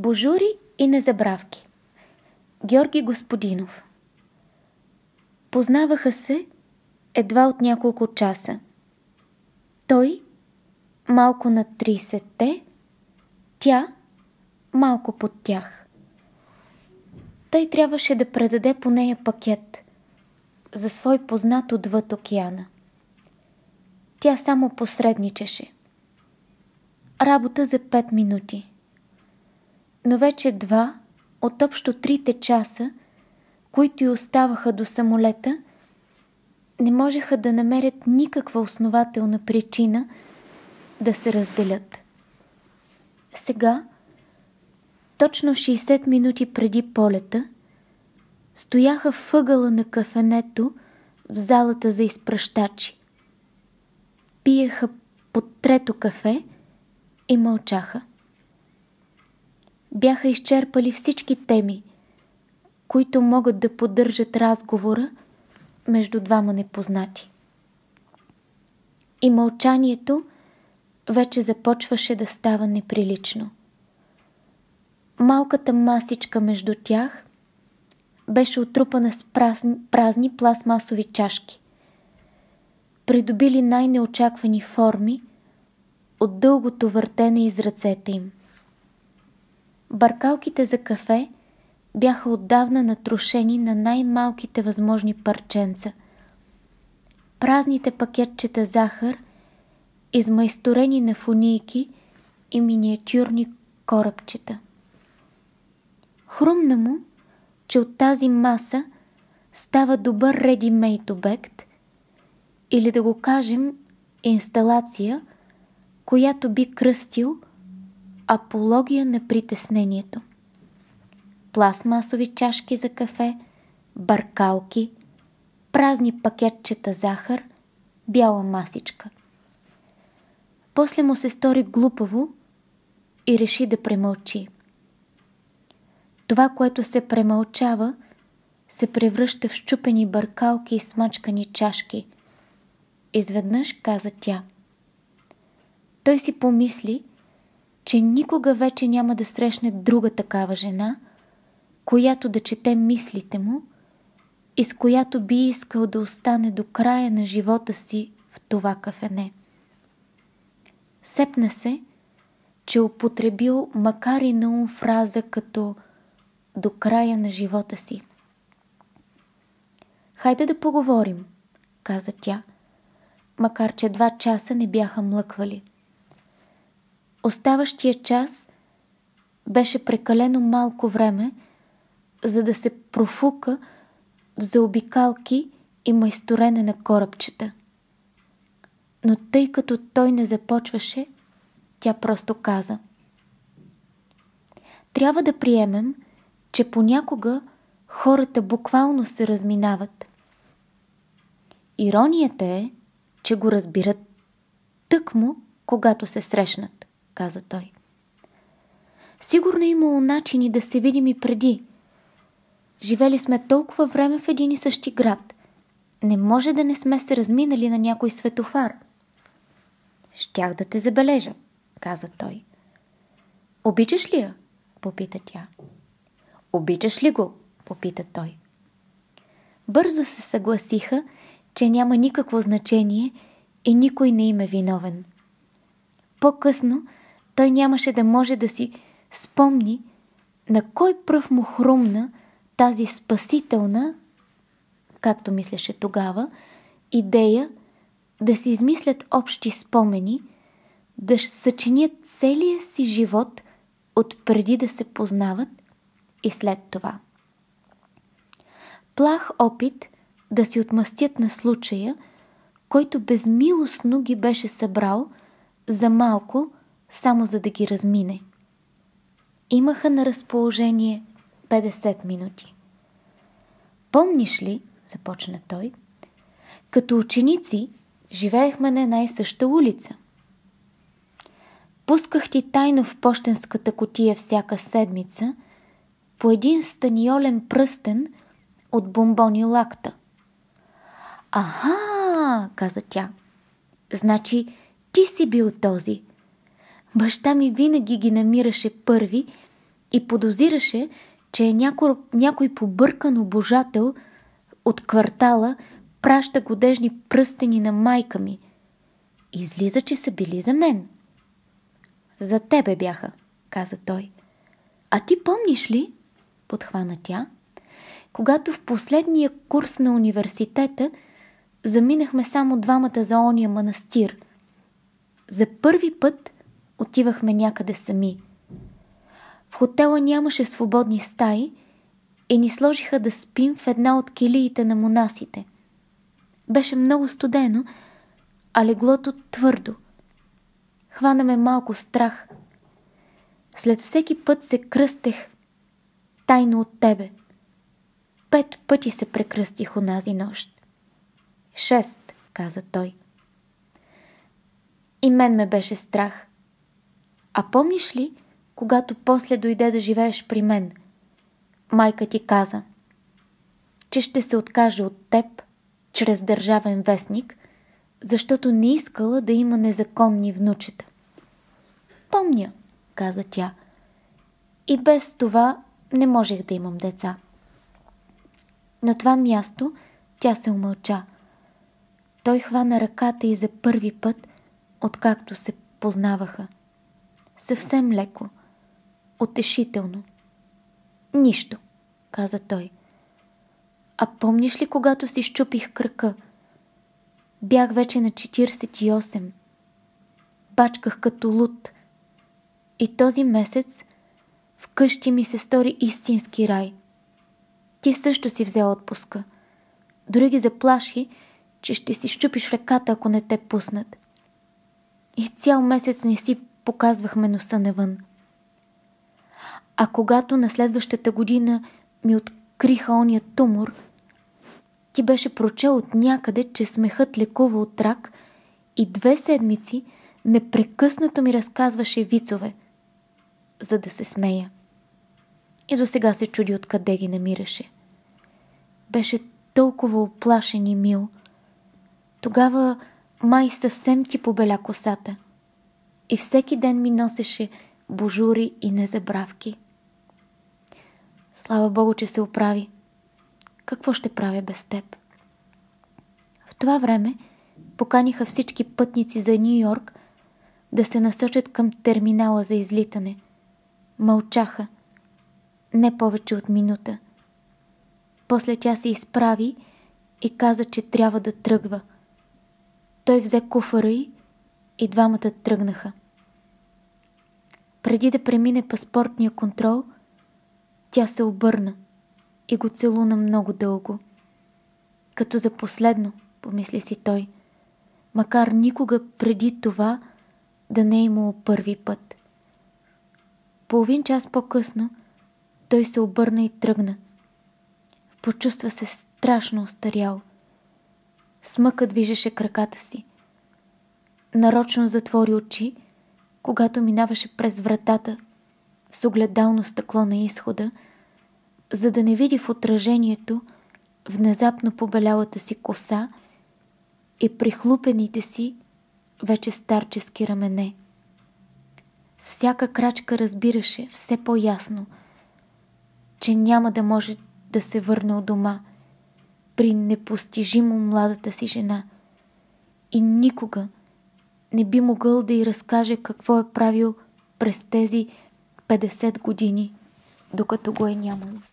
Божури и незабравки Георги Господинов Познаваха се едва от няколко часа. Той малко над 30-те, тя малко под тях. Той трябваше да предаде по нея пакет за свой познат отвъд океана. Тя само посредничеше. Работа за 5 минути. Но вече два от общо трите часа, които й оставаха до самолета, не можеха да намерят никаква основателна причина да се разделят. Сега, точно 60 минути преди полета, стояха в ъгъла на кафенето в залата за изпращачи. Пиеха под трето кафе и мълчаха. Бяха изчерпали всички теми, които могат да поддържат разговора между двама непознати. И мълчанието вече започваше да става неприлично. Малката масичка между тях беше отрупана с празни, празни пластмасови чашки. Придобили най-неочаквани форми от дългото въртене из ръцете им. Баркалките за кафе бяха отдавна натрушени на най-малките възможни парченца. Празните пакетчета захар, измайсторени на фунийки и миниатюрни корабчета. Хрумна му, че от тази маса става добър ready-made обект или да го кажем инсталация, която би кръстил апология на притеснението. Пластмасови чашки за кафе, баркалки, празни пакетчета захар, бяла масичка. После му се стори глупаво и реши да премълчи. Това, което се премълчава, се превръща в щупени бъркалки и смачкани чашки. Изведнъж каза тя. Той си помисли, че никога вече няма да срещне друга такава жена, която да чете мислите му и с която би искал да остане до края на живота си в това кафене. Сепна се, че употребил макар и на ум фраза като – до края на живота си. Хайде да поговорим, каза тя, макар че два часа не бяха млъквали. Оставащия час беше прекалено малко време, за да се профука в заобикалки и майсторене на корабчета. Но тъй като той не започваше, тя просто каза. Трябва да приемем, че понякога хората буквално се разминават. Иронията е, че го разбират тъкмо, когато се срещнат, каза той. Сигурно е имало начини да се видим и преди. Живели сме толкова време в един и същи град. Не може да не сме се разминали на някой светофар. Щях да те забележа, каза той. Обичаш ли я? попита тя. Обичаш ли го? попита той. Бързо се съгласиха, че няма никакво значение и никой не им е виновен. По-късно той нямаше да може да си спомни на кой пръв му хрумна тази спасителна, както мислеше тогава, идея да си измислят общи спомени, да съчинят целия си живот от преди да се познават и след това. Плах опит да си отмъстят на случая, който безмилостно ги беше събрал за малко, само за да ги размине. Имаха на разположение 50 минути. Помниш ли, започна той, като ученици живеехме на една и съща улица. Пусках ти тайно в почтенската котия всяка седмица – по един станиолен пръстен от бомбони лакта. Аха, каза тя. Значи ти си бил този. Баща ми винаги ги намираше първи и подозираше, че е някой, някой побъркан обожател от квартала праща годежни пръстени на майка ми. Излиза, че са били за мен. За тебе бяха, каза той. А ти помниш ли, подхвана тя, когато в последния курс на университета заминахме само двамата за ония манастир. За първи път отивахме някъде сами. В хотела нямаше свободни стаи и ни сложиха да спим в една от килиите на монасите. Беше много студено, а леглото твърдо. Хвана ме малко страх. След всеки път се кръстех тайно от тебе. Пет пъти се прекръстих онази нощ. Шест, каза той. И мен ме беше страх. А помниш ли, когато после дойде да живееш при мен? Майка ти каза, че ще се откаже от теб чрез държавен вестник, защото не искала да има незаконни внучета. Помня, каза тя. И без това не можех да имам деца. На това място тя се умълча. Той хвана ръката и за първи път, откакто се познаваха. Съвсем леко, утешително. Нищо, каза той. А помниш ли, когато си щупих кръка? Бях вече на 48. Бачках като луд. И този месец вкъщи ми се стори истински рай. Ти също си взел отпуска. Дори ги заплаши, че ще си щупиш ръката, ако не те пуснат. И цял месец не си показвахме носа навън. А когато на следващата година ми откриха ония тумор, ти беше прочел от някъде, че смехът лекува от рак и две седмици непрекъснато ми разказваше вицове, за да се смея. И до сега се чуди откъде ги намираше. Беше толкова оплашен и мил. Тогава май съвсем ти побеля косата и всеки ден ми носеше божури и незабравки. Слава Богу, че се оправи. Какво ще правя без теб? В това време поканиха всички пътници за Нью Йорк да се насочат към терминала за излитане. Мълчаха. Не повече от минута. После тя се изправи и каза, че трябва да тръгва. Той взе куфара и двамата тръгнаха. Преди да премине паспортния контрол, тя се обърна и го целуна много дълго. Като за последно, помисли си той, макар никога преди това да не е имало първи път. Половин час по-късно той се обърна и тръгна. Почувства се страшно остарял. Смъка движеше краката си. Нарочно затвори очи, когато минаваше през вратата с огледално стъкло на изхода, за да не види в отражението внезапно побелялата си коса и прихлупените си вече старчески рамене. С всяка крачка разбираше все по-ясно, че няма да може да се върне от дома при непостижимо младата си жена и никога не би могъл да й разкаже какво е правил през тези 50 години, докато го е нямало.